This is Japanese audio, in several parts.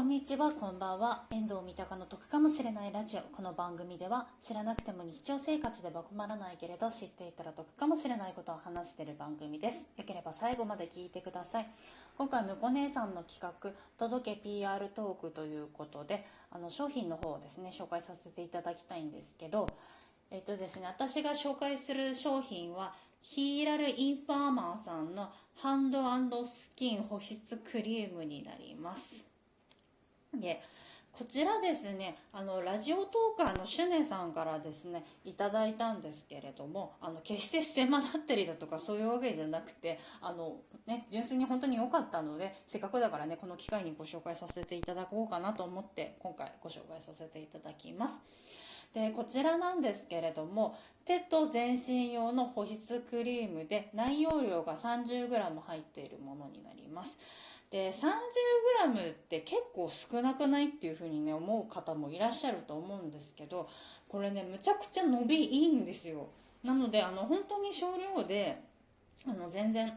こんにちは、こんばんは。遠藤三鷹の得かもしれないラジオ。この番組では知らなくても日常生活では困らないけれど知っていたら得かもしれないことを話している番組です。よければ最後まで聞いてください。今回、むこ姉さんの企画、届け PR トークということで、あの商品の方をですね、紹介させていただきたいんですけど、えっとですね、私が紹介する商品は、ヒーラルインファーマーさんのハンドスキン保湿クリームになります。でこちらですねあのラジオトーカーのシュネさんからですねいただいたんですけれどもあの決してステマだったりだとかそういうわけじゃなくてあの、ね、純粋に本当に良かったのでせっかくだからねこの機会にご紹介させていただこうかなと思って今回ご紹介させていただきます。でこちらなんですけれども手と全身用の保湿クリームで内容量が 30g 入っているものになります。で 30g って結構少なくないっていうふうにね思う方もいらっしゃると思うんですけどこれねむちゃくちゃ伸びいいんですよ。なのであの本当に少量であの全然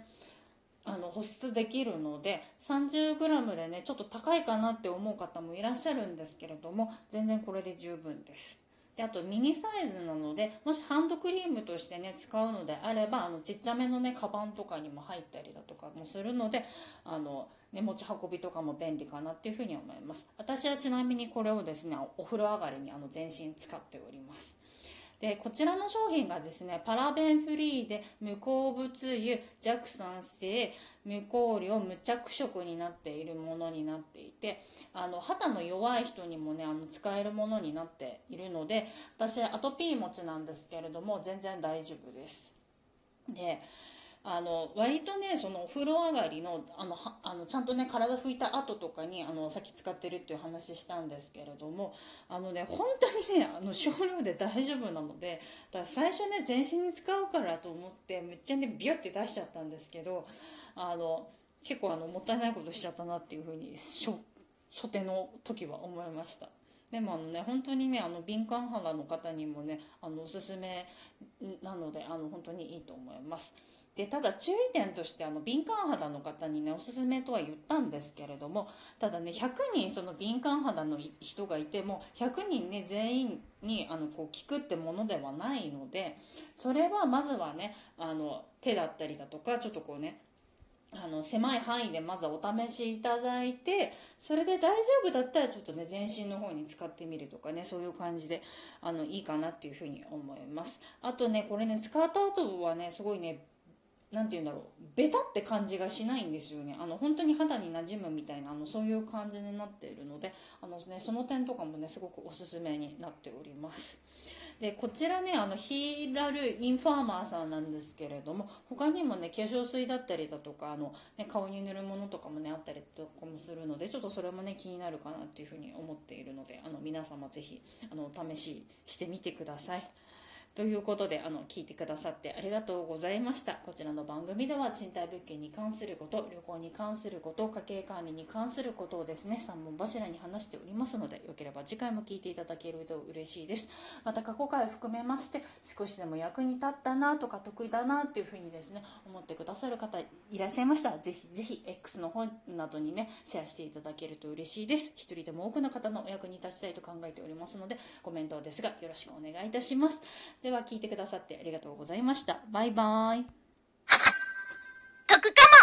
あの保湿できるので 30g でねちょっと高いかなって思う方もいらっしゃるんですけれども全然これで十分です。であとミニサイズなのでもしハンドクリームとしてね使うのであればあのちっちゃめのねカバンとかにも入ったりだとかもするのであのね、持ち運びとかも便利かなっていうふうに思います。私はちなみにこれをですねお風呂上がりにあの全身使っております。でこちらの商品がですねパラベンフリーで無鉱物油弱酸性無香料無着色になっているものになっていてあの肌の弱い人にもねあの使えるものになっているので私アトピー持ちなんですけれども全然大丈夫です。であの割とねそのお風呂上がりのあのあのちゃんとね体拭いた後とかにあのさっき使ってるっていう話したんですけれどもあのね本当にねあの少量で大丈夫なのでだから最初ね全身に使うからと思ってめっちゃねビュッて出しちゃったんですけどあの結構あのもったいないことしちゃったなっていうふうに初初手の時は思いました。でもあのね本当にねあの敏感肌の方にもねあのおすすめなのであの本当にいいと思います。でただ注意点としてあの敏感肌の方にねおすすめとは言ったんですけれどもただね100人その敏感肌の人がいても100人ね全員にあのこう効くってものではないのでそれはまずはねあの手だったりだとかちょっとこうねあの狭い範囲でまずお試しいただいてそれで大丈夫だったらちょっとね全身の方に使ってみるとかねそういう感じであのいいかなっていうふうに思います。あとねこれね使った後はねすごいね何て言うんだろう。ベタって感じがしないんですよね。あの本当に肌に馴染むみたいなあのそういう感じになっているのであの、ね、その点とかもねすごくおすすめになっております。でこちらねあのヒーラルインファーマーさんなんですけれども他にもね化粧水だったりだとかあの、ね、顔に塗るものとかもねあったりとかもするのでちょっとそれもね気になるかなっていうふうに思っているのであの皆様是非あのお試ししてみてください。ということであの聞いてくださってありがとうございました。こちらの番組では賃貸物件に関すること旅行に関すること家計管理に関することをですね3本柱に話しておりますのでよければ次回も聞いていただけると嬉しいです。また過去回を含めまして少しでも役に立ったなとか得意だなっていうふうにですね思ってくださる方いらっしゃいましたらぜひぜひ X の方などにねシェアしていただけると嬉しいです。一人でも多くの方のお役に立ちたいと考えておりますのでコメントですがよろしくお願いいたします。では聞いてくださってありがとうございました。バイバーイ。得か